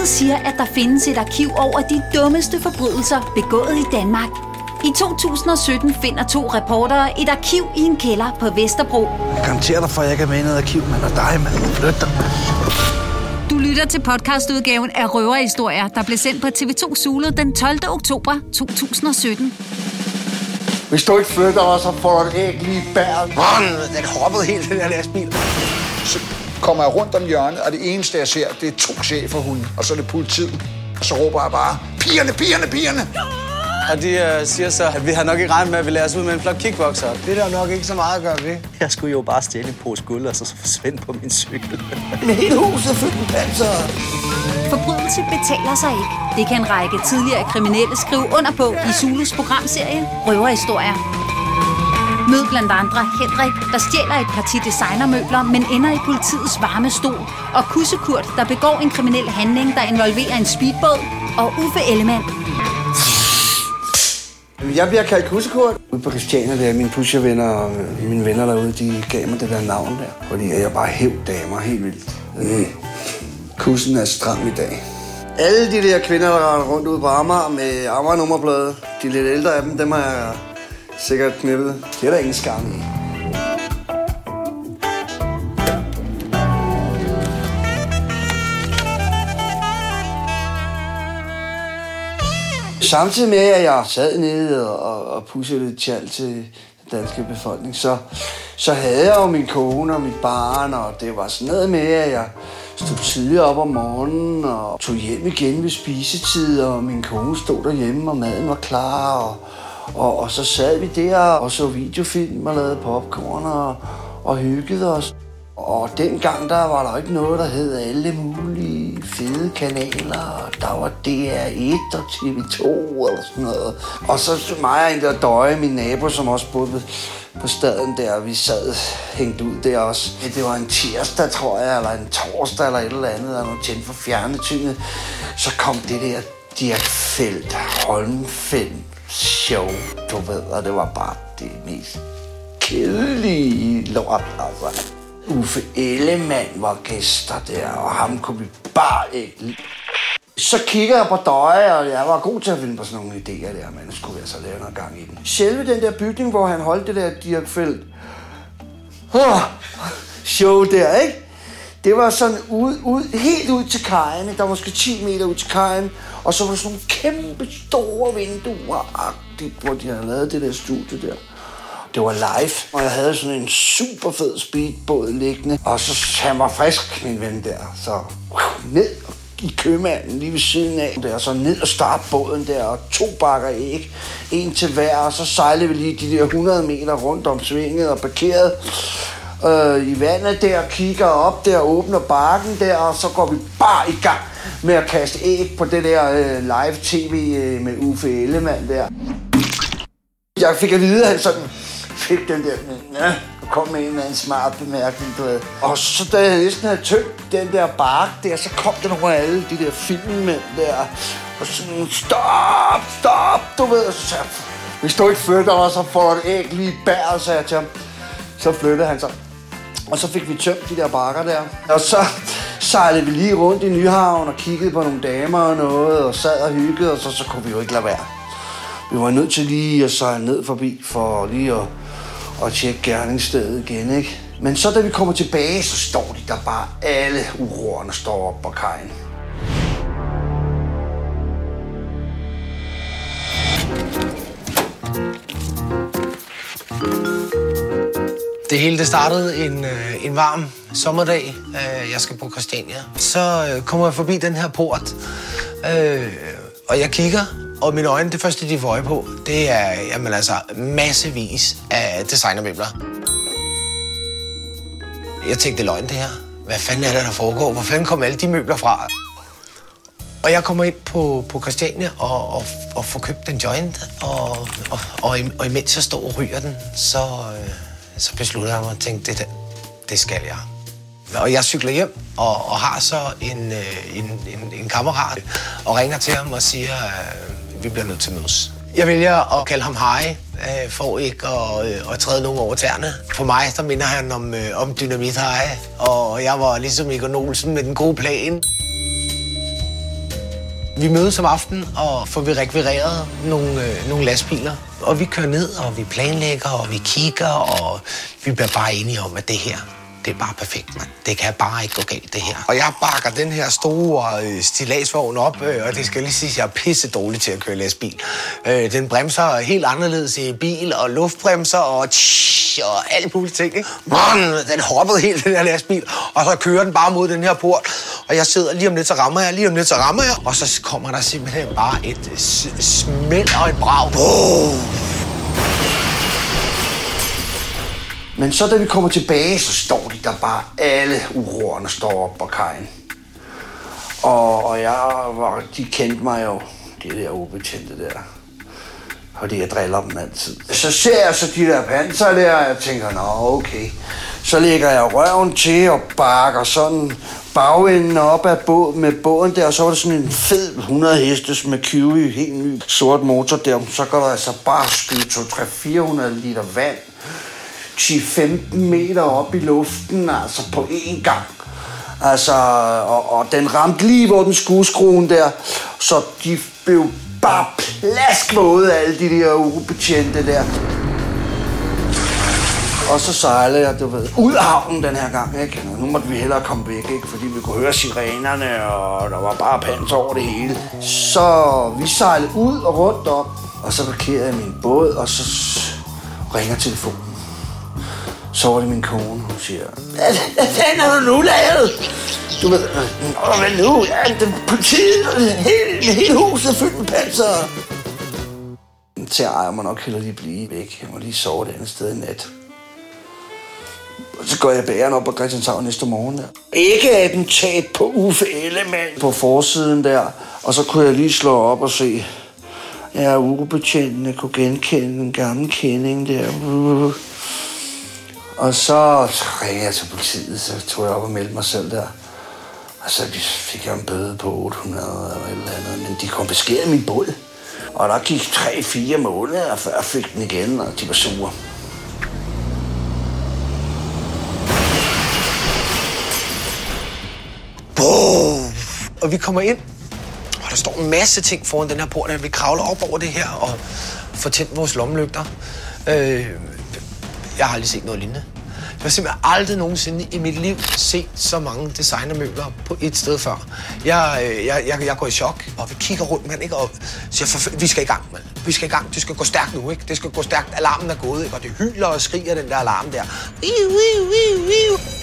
Rygtet siger, at der findes et arkiv over de dummeste forbrydelser begået i Danmark. I 2017 finder to reportere et arkiv i en kælder på Vesterbro. Jeg garanterer dig for, at jeg ikke er med i noget arkiv, men og dig, mand. Flyt dig. Du lytter til podcastudgaven af Røverhistorier, der blev sendt på TV2 Zulu den 12. oktober 2017. Hvis du ikke flytter os, så får du et æg lige i bæren. Åh, den hoppede helt, den der lastbil. Så kommer jeg rundt om hjørnet, og det eneste, jeg ser, det er to cheferhunde, og så er det politiet. Og så råber jeg bare, pigerne, pigerne, pigerne! Og de øh, siger så, at vi har nok ikke regnet med, at vi lader os ud med en flok kickboxer. Det er der nok ikke så meget at gøre ved. Jeg skulle jo bare stjæle en pose guld, og så forsvinde på min cykel. Men hele huset fyldt med panser. Forbrydelse betaler sig ikke. Det kan en række tidligere kriminelle skrive under på i Zulus programserie Røverhistorier. Mød blandt andre Henrik, der stjæler et parti designermøbler, men ender i politiets varme stol. Og Kussekurt, der begår en kriminel handling, der involverer en speedbåd. Og Uffe Ellemann, Jeg bliver kaldt Kussekurt. Ude på Christiania, der mine pushervenner og mine venner derude, de gav mig det der navn der. Fordi jeg bare hæv damer helt vildt. Mm. Kussen er stram i dag. Alle de der kvinder, der render rundt ude på Amager med Amager nummerplade, de lidt ældre af dem, dem har jeg sikkert knippet. Det er der ingen skam i. Samtidig med, at jeg sad nede og, og pudsede lidt tjal til den danske befolkning, så, så havde jeg jo min kone og mit barn, og det var sådan noget med, at jeg stod tidligt op om morgenen og tog hjem igen ved spisetid, og min kone stod derhjemme, og maden var klar, og, og, og så sad vi der og så videofilm og lavede popcorn og, og hyggede os. Og dengang, der var der ikke noget, der hed alle mulige fede kanaler. Der var DR1 og TV2 eller sådan noget. Og så mig og en der døje, min nabo, som også boede på staden der, vi sad hængt ud der også. Det var en tirsdag, tror jeg, eller en torsdag eller et eller andet, og nogle tændt for fjernetynet. Så kom det der Dirk Feldt, Holmfeldt show, du ved, og det var bare det mest kedelige lort, altså. Uffe Ellemann var gæster der, og ham kunne vi bare ikke lide. Så kigger jeg på Døje, og jeg var god til at finde på sådan nogle idéer der, men skulle jeg så lave noget gang i den. Selve den der bygning, hvor han holdt det der dirkfelt. oh, show der, ikke? Det var sådan ud, ud, helt ud til kajen, der var måske 10 meter ud til kajen, og så var der sådan nogle kæmpe store vinduer, hvor de havde lavet det der studie der. Det var live, og jeg havde sådan en super fed speedbåd liggende. Og så han var frisk, min ven der. Så ned i købmanden lige ved siden af. Der, så ned og starte båden der, og to bakker æg. En til hver, og så sejlede vi lige de der 100 meter rundt om svinget og parkeret øh, i vandet der, kigger op der, åbner bakken der, og så går vi bare i gang med at kaste æg på det der øh, live tv øh, med Uffe Ellemann der. Jeg fik at vide, at han sådan fik den der, ja, kom med en eller anden smart bemærkning, du ved. Og så da jeg næsten havde tømt den der bark der, så kom der nogle af alle de der filmmænd der, og sådan, stop, stop, du ved, og så sagde jeg, hvis du ikke flytter mig, så får du et æg lige i bæret, sagde jeg til ham. Så flyttede han sig. Og så fik vi tømt de der bakker der. Og så sejlede vi lige rundt i Nyhavn og kiggede på nogle damer og noget, og sad og hyggede, og så, så kunne vi jo ikke lade være. Vi var nødt til lige at sejle ned forbi, for lige at, at tjekke gerningsstedet igen, ikke? Men så da vi kommer tilbage, så står de der bare, alle uroerne står op på kajen. Det hele det startede en, øh, en varm sommerdag. Øh, jeg skal på Christiania. Så øh, kommer jeg forbi den her port, øh, og jeg kigger, og mine øjne, det første, de får øje på, det er jamen, altså, massevis af designermøbler. Jeg tænkte, det er løgn, det her. Hvad fanden er det, der foregår? Hvor fanden kommer alle de møbler fra? Og jeg kommer ind på, på Christiania og, og, og får købt den joint, og, og, og, og imens jeg står og ryger den, så, øh, så besluttede jeg mig og tænkte, det, det skal jeg. Og jeg cykler hjem og, og har så en, øh, en, en, en kammerat og ringer til ham og siger, at vi bliver nødt til at mødes. Jeg vælger at kalde ham Harry, øh, for ikke at, øh, at træde nogen over tæerne. For mig, der minder han om, øh, om Dynamit Harry, og jeg var ligesom Egon Olsen med den gode plan. Vi mødes om aftenen, og får vi rekvireret nogle, øh, nogle lastbiler. Og vi kører ned, og vi planlægger, og vi kigger, og vi bliver bare enige om, at det her, det er bare perfekt, mand. Det kan bare ikke gå galt, det her. Og jeg bakker den her store øh, stilagsvogn op, øh, og det skal lige sige, at jeg er pisse dårlig til at køre lastbil. Øh, den bremser helt anderledes i bil, og luftbremser, og tsh, og alt muligt ting, ikke? Man, den hoppede helt, den her lastbil, og så kører den bare mod den her port. Og jeg sidder lige om lidt, så rammer jeg, lige om lidt, så rammer jeg. Og så kommer der simpelthen bare et smæld og et brag. Boom! Men så da vi kommer tilbage, så står de der bare alle uroerne står op på kajen. Og, og jeg var, de kendte mig jo, de der ubetjente der. Fordi jeg driller dem altid. Så ser jeg så de der panser der, og jeg tænker, nå okay. Så lægger jeg røven til og bakker sådan bagenden op af båd, med båden der, og så var det sådan en fed 100 hestes med Kiwi, helt ny sort motor der. Så går der altså bare skyde 200-400 liter vand 10-15 meter op i luften, altså på én gang. Altså, og, og den ramte lige, hvor den skulle skruen der, så de blev bare plaskvåde, alle de der ubetjente der. Og så sejlede jeg, du ved, ud af havnen den her gang, ikke? Nu måtte vi hellere komme væk, ikke? Fordi vi kunne høre sirenerne, og der var bare pans over det hele. Så vi sejlede ud og rundt om, og så parkerede jeg min båd, og så ringer telefonen. Så var det min kone, hun siger, hvad, fanden har du nu lavet? Du ved, Nå, hvad nu? Ja, den politiet, det hele, hele huset er fyldt med panser. Til ej, jeg må nok hellere lige blive væk. Jeg må lige sove et andet sted i nat. Og så går jeg bæren op på Christianshavn næste morgen der. Ikke attentat på Uffe Ellemann på forsiden der. Og så kunne jeg lige slå op og se, ja, ugebetjentene kunne genkende en gammel kending der. Og så ringede jeg til politiet, så tog jeg op og meldte mig selv der. Og så fik jeg en bøde på 800 eller et eller andet, men de konfiskerede min båd. Og der gik 3-4 måneder, før jeg fik den igen, og de var sure. Boom! Og vi kommer ind, og der står en masse ting foran den her port, og vi kravler op over det her og får tændt vores lommelygter. Øh, jeg har aldrig set noget lignende. Jeg har simpelthen aldrig nogensinde i mit liv set så mange designermøbler på et sted før. Jeg, øh, jeg, jeg, jeg går i chok, og vi kigger rundt, mand, ikke? Og siger, for, vi skal i gang, mand. Vi skal i gang. Det skal gå stærkt nu, ikke? Det skal gå stærkt. Alarmen er gået, ikke? Og det hyler og skriger, den der alarm der. Wiu, wiu, wiu, wiu.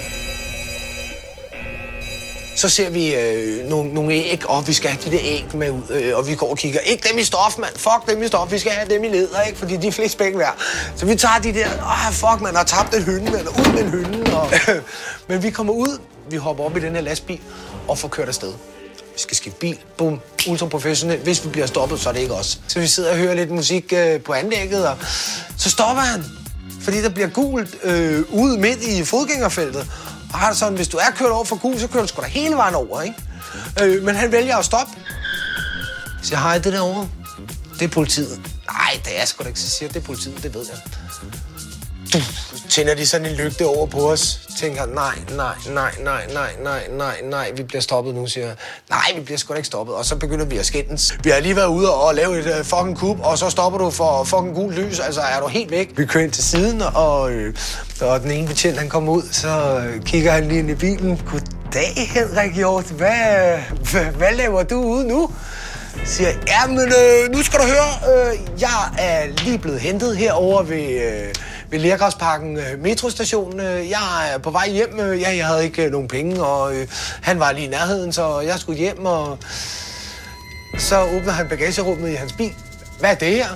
Så ser vi øh, nogle, nogle æg, og vi skal have de der æg med ud, øh, og vi går og kigger. Ikke dem i stof, mand. Fuck dem i stof. Vi skal have dem i leder, ikke? Fordi de er flest penge værd. Så vi tager de der, åh, fuck, man har tabt en hynde, man. Ud med en hynde. Og... Men vi kommer ud, vi hopper op i den her lastbil, og får kørt afsted. Vi skal skifte bil. Bum. Ultra professionelt. Hvis vi bliver stoppet, så er det ikke os. Så vi sidder og hører lidt musik øh, på anlægget, og så stopper han. Fordi der bliver gult øh, ude midt i fodgængerfeltet. Og har det sådan, hvis du er kørt over for gul, så kører du sgu da hele vejen over, ikke? Øh, men han vælger at stoppe. Så jeg hej, det derovre, det er politiet. Nej, det er sgu da ikke. Så siger det er politiet, det ved jeg. Tænder de sådan en lygte over på os. Tænker, nej, nej, nej, nej, nej, nej, nej, nej, vi bliver stoppet nu, siger jeg. Nej, vi bliver sgu da ikke stoppet. Og så begynder vi at skændes. Vi har lige været ude og lave et uh, fucking kub, og så stopper du for fucking gul lys. Altså, er du helt væk? Vi kører ind til siden, og, øh, og den ene betjent, han kommer ud, så øh, kigger han lige ind i bilen. Goddag, Henrik Hjort. Hvad, hvad, hvad laver du ude nu? siger, jeg, ja, men øh, nu skal du høre, øh, jeg er lige blevet hentet herover ved, øh, ved Lergræsparken øh, metrostation. Øh, jeg er på vej hjem. Øh, ja, jeg havde ikke øh, nogen penge, og øh, han var lige i nærheden, så jeg skulle hjem, og så åbner han bagagerummet i hans bil. Hvad er det her?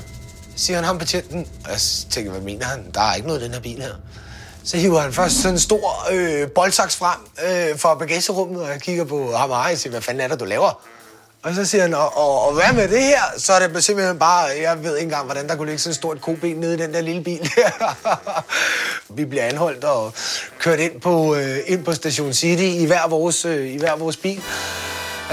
siger han ham betjenten. Og jeg tænker, hvad mener han? Der er ikke noget i den her bil her. Så hiver han først sådan en stor øh, boldsaks frem øh, fra bagagerummet, og jeg kigger på ham og jeg siger, hvad fanden er det, du laver? Og så siger han, og, og, og hvad med det her? Så er det simpelthen bare, jeg ved ikke engang, hvordan der kunne ligge sådan et stort koben nede i den der lille bil der. Vi bliver anholdt og kørt ind på, øh, ind på Station City i hver vores, øh, i hver vores bil.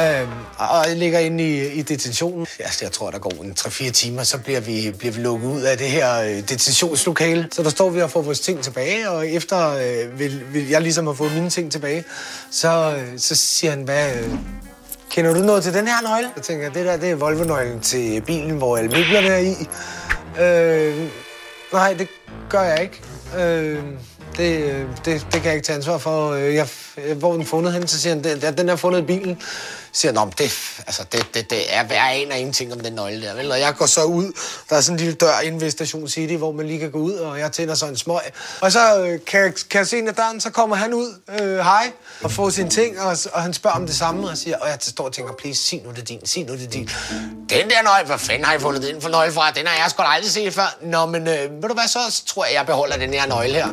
Øhm, og jeg ligger inde i, i detentionen. Altså, jeg tror, der går en 3-4 timer, så bliver vi, bliver vi lukket ud af det her øh, detentionslokale. Så der står vi og får vores ting tilbage, og efter øh, vil, vil jeg ligesom har fået mine ting tilbage, så, øh, så siger han, hvad, øh, kender du noget til den her nøgle? Jeg tænker, det der, det er Volvo-nøglen til bilen, hvor alle møblerne er i. Øh, nej, det gør jeg ikke. Øh, det, øh, det, det kan jeg ikke tage ansvar for. Øh, jeg, hvor er den fundet hen? Så siger han, den, den er fundet i bilen. Siger han, "Nå, det, altså, det, det, det er, jeg aner ingenting om den nøgle der. Vel? Og jeg går så ud, der er sådan en lille dør inde ved Station City, hvor man lige kan gå ud, og jeg tænder så en smøg. Og så øh, kan, kan jeg se en af døren, så kommer han ud, øh, hej, og får sine ting, og, og han spørger om det samme, og siger, og jeg står og tænker, please, sig nu det er din, sig nu det er din. Den der nøgle, hvad fanden har I fundet den for nøgle fra? Den har jeg sgu da aldrig set før. Nå, men øh, ved du hvad, så tror jeg, jeg beholder den her nøgle her.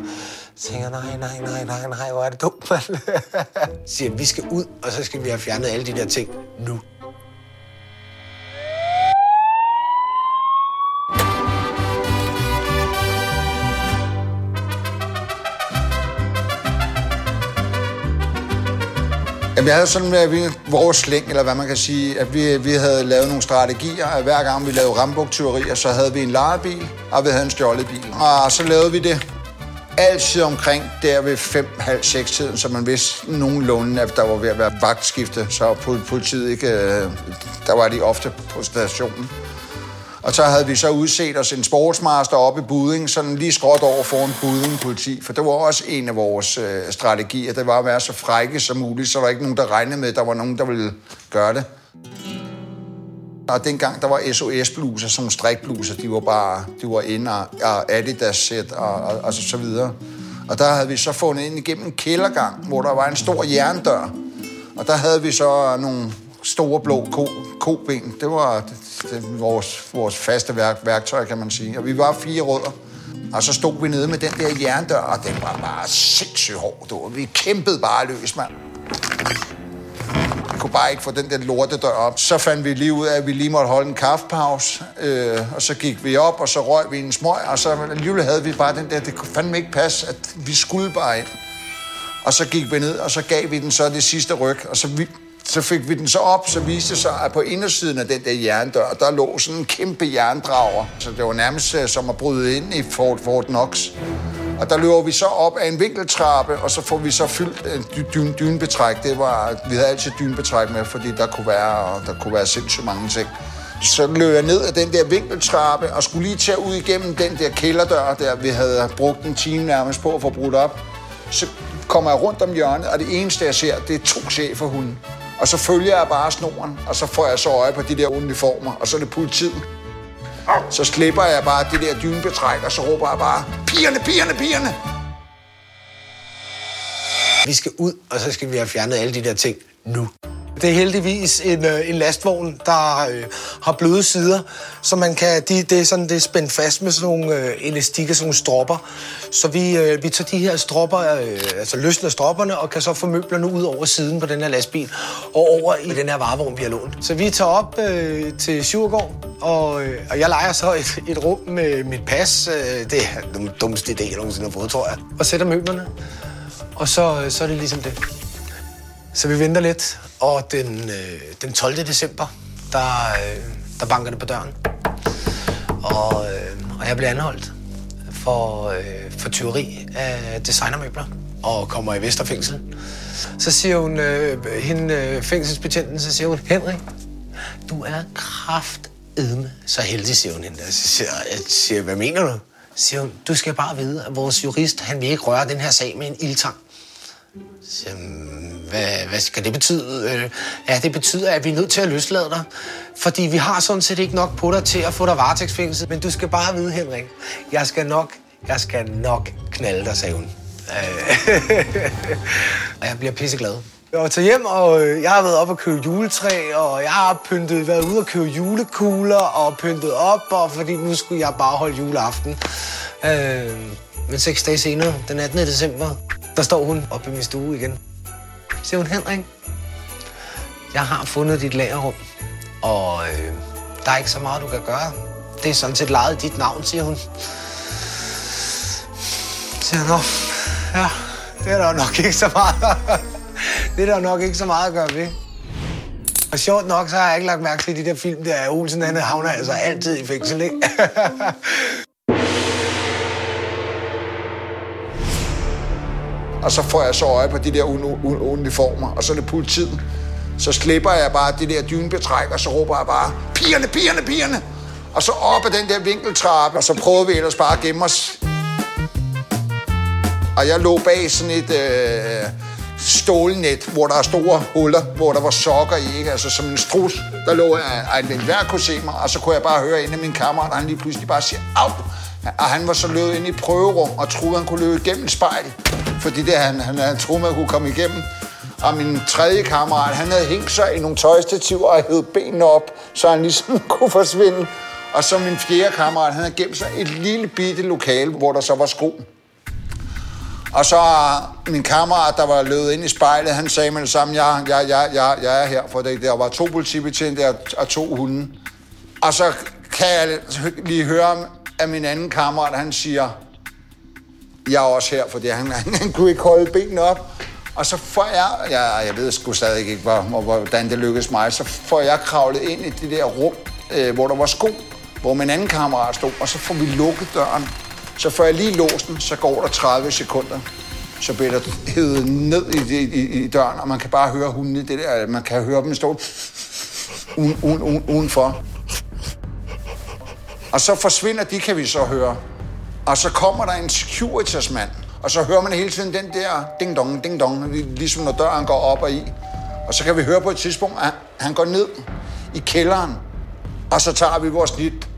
Så tænker jeg, nej, nej, nej, nej, nej, hvor er det dumt, mand. Så siger, vi skal ud, og så skal vi have fjernet alle de der ting nu. Jamen, jeg havde sådan, at vi, vores slæng, eller hvad man kan sige, at vi, vi havde lavet nogle strategier, at hver gang vi lavede rambuktyverier, så havde vi en lejebil, og vi havde en stjålet bil. Og så lavede vi det altid omkring der ved 5-halv-6 tiden, så man vidste nogenlunde, at der var ved at være vagtskifte, så politiet ikke, øh, der var de ofte på stationen. Og så havde vi så udset os en sportsmaster op i Buding, sådan lige skråt over foran Buding politi, for det var også en af vores øh, strategier. Det var at være så frække som muligt, så der var ikke nogen, der regnede med, at der var nogen, der ville gøre det. Og dengang, der var SOS-bluser, sådan nogle strikbluser, de var bare, de var inde og, og Adidas-sæt og, og, og, så, så videre. Og der havde vi så fundet ind igennem en kældergang, hvor der var en stor jerndør. Og der havde vi så nogle store blå ko, koben. Det var det, det, vores, vores faste værk, værktøj, kan man sige. Og vi var fire rødder. Og så stod vi nede med den der jerndør, og den var bare sindssygt hård. Du. Vi kæmpede bare løs, mand. Kunne bare ikke få den der lortedør op. Så fandt vi lige ud af, at vi lige måtte holde en kaffepause. Øh, og så gik vi op, og så røg vi en smøg, og så alligevel havde vi bare den der, det kunne fandme ikke passe, at vi skulle bare ind. Og så gik vi ned, og så gav vi den så det sidste ryg, og så, vi, så fik vi den så op, så viste det sig, at på indersiden af den der jerndør, der lå sådan en kæmpe jerndrager. Så det var nærmest øh, som at bryde ind i Fort, Fort Knox. Og der løber vi så op af en vinkeltrappe, og så får vi så fyldt øh, dy- dyn, dynbetræk. Det var, vi havde altid dynbetræk med, fordi der kunne være, der kunne være sindssygt mange ting. Så løb jeg ned ad den der vinkeltrappe, og skulle lige tage ud igennem den der kælderdør, der vi havde brugt en time nærmest på at få brudt op. Så kommer jeg rundt om hjørnet, og det eneste, jeg ser, det er to cheferhunde. Og så følger jeg bare snoren, og så får jeg så øje på de der uniformer, og så er det politiet. Så slipper jeg bare det der dynebetræk, og så råber jeg bare, pigerne, pigerne, pigerne! Vi skal ud, og så skal vi have fjernet alle de der ting nu. Det er heldigvis en, øh, en lastvogn, der øh, har bløde sider, så man kan, de, det er sådan, det er spændt fast med sådan nogle øh, elastikker, sådan nogle stropper. Så vi, øh, vi tager de her stropper, øh, altså løsner stropperne, og kan så få møblerne ud over siden på den her lastbil, og over i den her varevogn, vi har lånt. Så vi tager op øh, til Sjurgård, og, øh, og jeg leger så et, et rum med mit pas. Øh, det er den dummeste idé, jeg nogensinde har fået, tror jeg. Og sætter møblerne, og så, øh, så er det ligesom det. Så vi venter lidt, og den, øh, den 12. december, der, øh, der banker det på døren. Og, øh, og jeg bliver anholdt for, øh, for tyveri af designermøbler og kommer i Vesterfængsel. Så siger hun, øh, hende øh, fængselsbetjenten, så siger hun, Henrik, du er kraftedme så heldig, siger hun hende. Så siger jeg, jeg siger, hvad mener du? Så siger hun, du skal bare vide, at vores jurist, han vil ikke røre den her sag med en ildtang. Så hvad, hvad skal det betyde? Øh, ja, det betyder, at vi er nødt til at løslade dig. Fordi vi har sådan set ikke nok på dig til at få dig varetægtsfængsel. Men du skal bare vide, Henrik, jeg skal nok, jeg skal nok knalde dig, sagde hun. Øh. Og jeg bliver pisseglad. Jeg tager hjem, og øh, jeg har været op og købe juletræ, og jeg har pyntet, været ude og købe julekugler og pyntet op, og fordi nu skulle jeg bare holde juleaften. Øh, men seks dage senere, den 18. december, der står hun oppe i min stue igen. Så siger hun, Henrik, jeg har fundet dit lagerrum, og øh, der er ikke så meget, du kan gøre. Det er sådan set lejet dit navn, siger hun. Så siger jeg, ja, det er der nok ikke så meget. det er der nok ikke så meget at gøre ved. Og sjovt nok, så har jeg ikke lagt mærke til de der film, der er Olsen, han havner altså altid i fængsel, ikke? Og så får jeg så øje på de der uniformer, og så er det politiet. Så slipper jeg bare det der dynebetræk, og så råber jeg bare, pigerne, pigerne, pigerne. Og så op ad den der vinkeltrappe, og så prøvede vi ellers bare at gemme os. Og jeg lå bag sådan et øh, stålnet, hvor der er store huller, hvor der var sokker i, ikke? altså som en strus. Der lå jeg, at enhver kunne se mig, og så kunne jeg bare høre en af mine kammerater, han lige pludselig bare siger, au! Og han var så løbet ind i prøverum og troede, han kunne løbe igennem spejlet. spejl. Fordi det, han, han, han troede, man kunne komme igennem. Og min tredje kammerat, han havde hængt sig i nogle tøjstativer og hævet benene op, så han ligesom kunne forsvinde. Og så min fjerde kammerat, han havde gemt sig i et lille bitte lokale, hvor der så var sko. Og så min kammerat, der var løbet ind i spejlet, han sagde med det samme, jeg, jeg, jeg, jeg, jeg er her, for det, der var to politibetjente og to hunde. Og så kan jeg lige høre, at min anden kammerat, han siger, jeg er også her, fordi han, han, han kunne ikke holde benene op. Og så får jeg, jeg, jeg ved sgu stadig ikke, hvor, hvordan det lykkedes mig, så får jeg kravlet ind i det der rum, øh, hvor der var sko, hvor min anden kammerat stod, og så får vi lukket døren. Så får jeg lige låst den, så går der 30 sekunder. Så bliver der hævet ned i, i, i døren, og man kan bare høre hundene, det der, man kan høre dem stå uden, uden, uden, udenfor. Og så forsvinder de, kan vi så høre. Og så kommer der en Securitas-mand, og så hører man hele tiden den der ding-dong, ding-dong, ligesom når døren går op og i. Og så kan vi høre på et tidspunkt, at han går ned i kælderen, og så tager vi vores snit,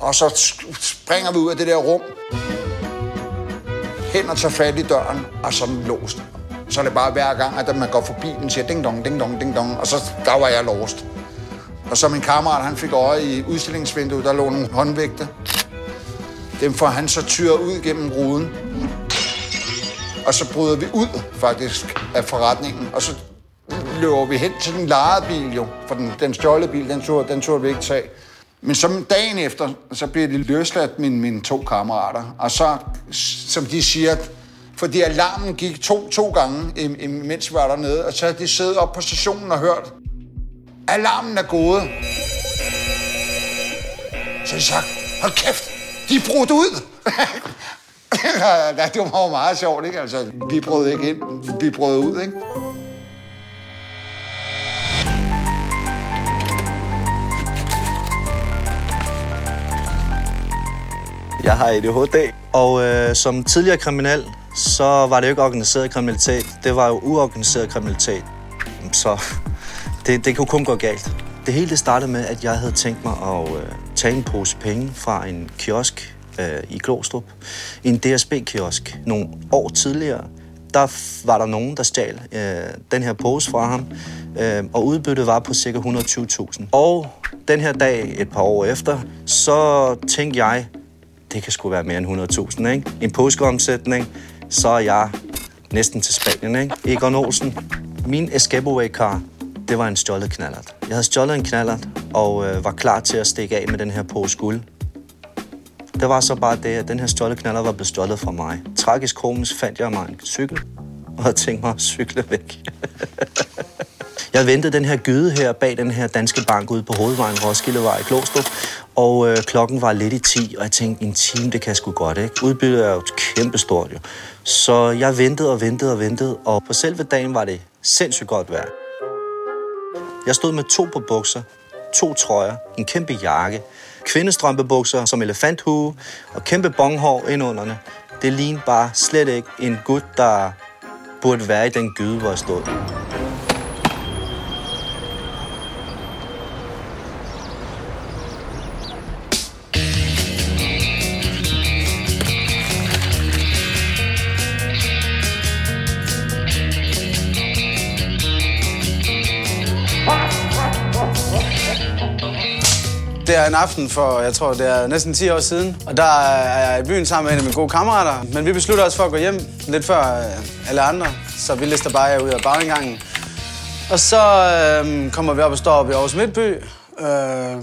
og så springer vi ud af det der rum. Hen og tager fat i døren, og så er den låst. Så er det bare hver gang, at man går forbi den, siger ding-dong, ding-dong, ding-dong, og så der var jeg låst. Og så min kammerat, han fik øje i udstillingsvinduet, der lå nogle håndvægte. Dem får han så tyret ud gennem ruden. Og så bryder vi ud faktisk af forretningen, og så løber vi hen til den lejede bil jo, for den, den stjålede bil, den tog, den tog vi ikke tage. Men som dagen efter, så bliver de løsladt, mine, mine to kammerater. Og så, som de siger, fordi alarmen gik to, to gange, mens vi var dernede, og så havde de siddet op på stationen og hørt, alarmen er gået. Så de sagt, hold kæft, de er brudt ud. det var meget sjovt, ikke? Altså, vi brød ikke ind, vi brød ud, ikke? Jeg har ADHD, og øh, som tidligere kriminel, så var det jo ikke organiseret kriminalitet. Det var jo uorganiseret kriminalitet. Så det, det kunne kun gå galt. Det hele det startede med, at jeg havde tænkt mig at øh, tage en pose penge fra en kiosk øh, i Glostrup. En DSB-kiosk. Nogle år tidligere, der var der nogen, der stjal øh, den her pose fra ham, øh, og udbyttet var på ca. 120.000. Og den her dag, et par år efter, så tænkte jeg, det kan sgu være mere end 100.000, ikke? En påskeomsætning, så er jeg næsten til Spanien, ikke? Egon Olsen, min Escape car det var en stjålet knallert. Jeg havde stjålet en knallert og øh, var klar til at stikke af med den her pose guld. Det var så bare det, at den her stjålet knallert var blevet stjålet fra mig. Tragisk komisk fandt jeg mig en cykel, og havde tænkt mig at cykle væk. Jeg ventede den her gyde her bag den her danske bank ude på hovedvejen Roskildevej i Klostrup, og øh, klokken var lidt i 10, og jeg tænkte, en time, det kan sgu godt, ikke? Udbyttet er jo kæmpestort, jo. Så jeg ventede og ventede og ventede, og på selve dagen var det sindssygt godt vejr. Jeg stod med to på bukser, to trøjer, en kæmpe jakke, kvindestrømpebukser som elefanthue og kæmpe bonghår indunderne. Det lignede bare slet ikke en gut, der burde være i den gyde, hvor jeg stod. Det er en aften for, jeg tror, det er næsten 10 år siden. Og der er jeg i byen sammen med en af mine gode kammerater. Men vi beslutter os for at gå hjem lidt før øh, alle andre. Så vi lister bare ud af bagindgangen. Og så øh, kommer vi op og står op i Aarhus Midtby. Øh,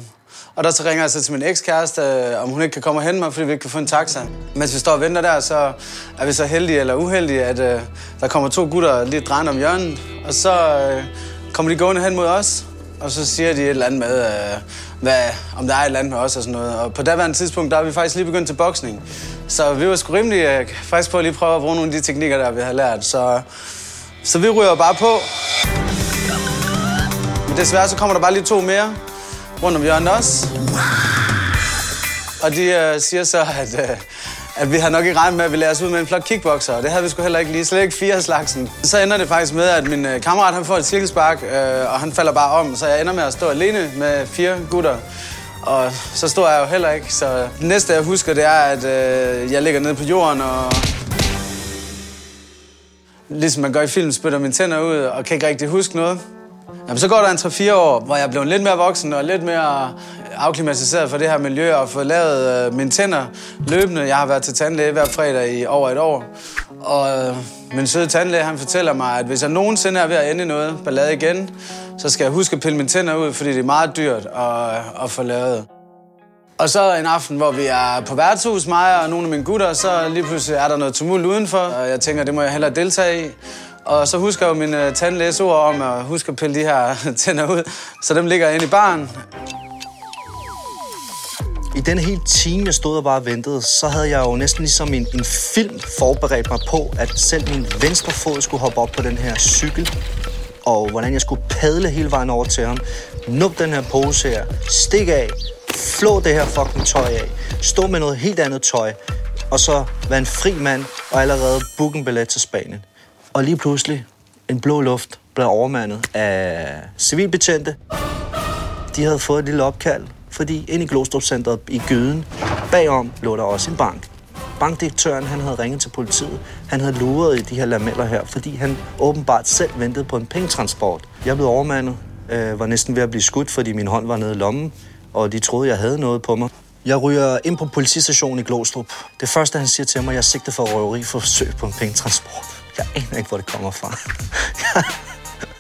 og der så ringer jeg så til min ekskæreste, øh, om hun ikke kan komme og hente mig, fordi vi ikke kan få en taxa. Mens vi står og venter der, så er vi så heldige eller uheldige, at øh, der kommer to gutter lige drejende om hjørnet. Og så øh, kommer de gående hen mod os, og så siger de et eller andet med, øh, hvad, om der er et eller andet med os og sådan noget. Og på daværende tidspunkt, der er vi faktisk lige begyndt til boksning. Så vi var sgu rimelig øh, faktisk på at lige prøve at bruge nogle af de teknikker, der vi har lært. Så, så vi ryger bare på. desværre så kommer der bare lige to mere rundt om hjørnet også. Og de øh, siger så, at, øh, at vi har nok ikke regnet med, at vi lærer os ud med en flot kickboxer, og det havde vi sgu heller ikke lige, slet ikke fire slagsen. Så ender det faktisk med, at min øh, kammerat han får et cirkelspark, øh, og han falder bare om, så jeg ender med at stå alene med fire gutter. Og så står jeg jo heller ikke, så det næste jeg husker, det er, at øh, jeg ligger nede på jorden og ligesom man gør i film, spytter mine tænder ud og kan ikke rigtig huske noget. Jamen, så går der en 3-4 år, hvor jeg er blevet lidt mere voksen og lidt mere afklimatiseret for det her miljø og fået lavet øh, mine tænder løbende. Jeg har været til tandlæge hver fredag i over et år. Og øh, min søde tandlæge, han fortæller mig, at hvis jeg nogensinde er ved at ende noget ballade igen, så skal jeg huske at pille mine tænder ud, fordi det er meget dyrt at, øh, at få lavet. Og så en aften, hvor vi er på værtshus, mig og nogle af mine gutter, så lige pludselig er der noget tumult udenfor, og jeg tænker, det må jeg hellere deltage i. Og så husker jeg jo min uh, ord om at huske at pille de her tænder ud, så dem ligger inde i baren. I den hele time, jeg stod og bare ventede, så havde jeg jo næsten ligesom en, en film forberedt mig på, at selv min venstre fod skulle hoppe op på den her cykel, og hvordan jeg skulle padle hele vejen over til ham, nup den her pose her, stik af, flå det her fucking tøj af, stå med noget helt andet tøj, og så være en fri mand og allerede booke en billet til Spanien. Og lige pludselig, en blå luft blev overmandet af civilbetjente. De havde fået et lille opkald, fordi inde i Glostrup Centeret i Gyden, bagom lå der også en bank. Bankdirektøren han havde ringet til politiet. Han havde luret i de her lameller her, fordi han åbenbart selv ventede på en pengetransport. Jeg blev overmandet, øh, var næsten ved at blive skudt, fordi min hånd var nede i lommen, og de troede, jeg havde noget på mig. Jeg ryger ind på politistationen i Glostrup. Det første, han siger til mig, jeg sigter for røveri for forsøg på en pengetransport. Jeg aner ikke, hvor det kommer fra.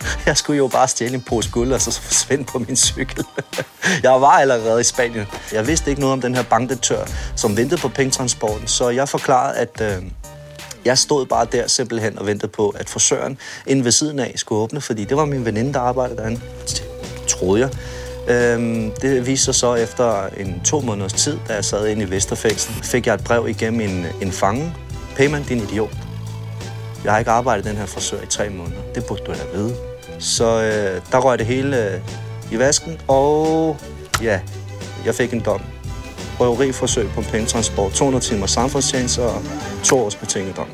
Jeg skulle jo bare stjæle en pose guld, og så forsvinde på min cykel. Jeg var allerede i Spanien. Jeg vidste ikke noget om den her bankdirektør, som ventede på pengetransporten, så jeg forklarede, at øh, jeg stod bare der simpelthen og ventede på, at forsøgeren inden ved siden af skulle åbne, fordi det var min veninde, der arbejdede derinde, troede jeg. Øhm, det viste sig så efter en to måneders tid, da jeg sad inde i Vesterfængsel, fik jeg et brev igennem en, en fange. Payman, din idiot. Jeg har ikke arbejdet den her frisør i tre måneder. Det burde du da vide. Så øh, der røg det hele øh, i vasken, og ja, jeg fik en dom. Røveriforsøg på pengetransport, 200 timer samfundstjeneste og to års betinget dom.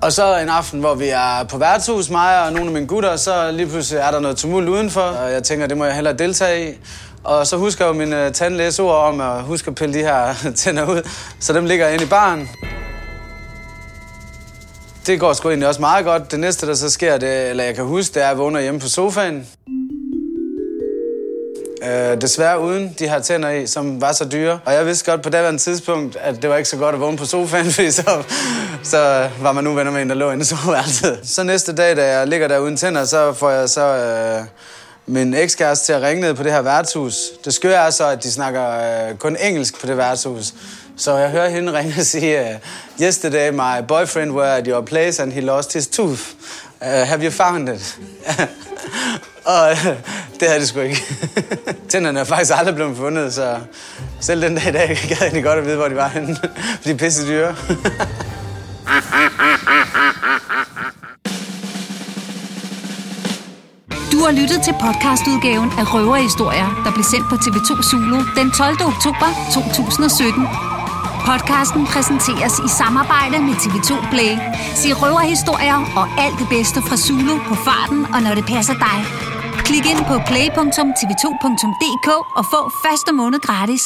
Og så en aften, hvor vi er på værtshus, mig og nogle af mine gutter, så lige pludselig er der noget tumult udenfor, og jeg tænker, det må jeg hellere deltage i. Og så husker jeg jo min uh, ord om at huske at pille de her tænder ud, så dem ligger inde i baren. Det går sgu egentlig også meget godt. Det næste, der så sker, det, eller jeg kan huske, det er, at jeg vågner hjemme på sofaen. Øh, desværre uden de her tænder i, som var så dyre. Og jeg vidste godt på daværende tidspunkt, at det var ikke så godt at vågne på sofaen, fordi så, så var man nu venner med en, der lå inde i soveværelset. Så næste dag, da jeg ligger der uden tænder, så får jeg så øh, min ekskæreste til at ringe ned på det her værtshus. Det skøre er så, altså, at de snakker øh, kun engelsk på det værtshus. Så jeg hører hende ringe og sige, uh, Yesterday my boyfriend were at your place and he lost his tooth. Uh, have you found it? og uh, det havde det sgu ikke. Tænderne er faktisk aldrig blevet fundet, så selv den dag i dag gad jeg egentlig godt at vide, hvor de var henne. For de er pisse dyre. Har lyttet til podcastudgaven af Røverhistorier, der blev sendt på TV2 Zulu den 12. oktober 2017. Podcasten præsenteres i samarbejde med TV2 Play. Se røverhistorier og alt det bedste fra Zulu på farten og når det passer dig. Klik ind på play.tv2.dk og få første måned gratis.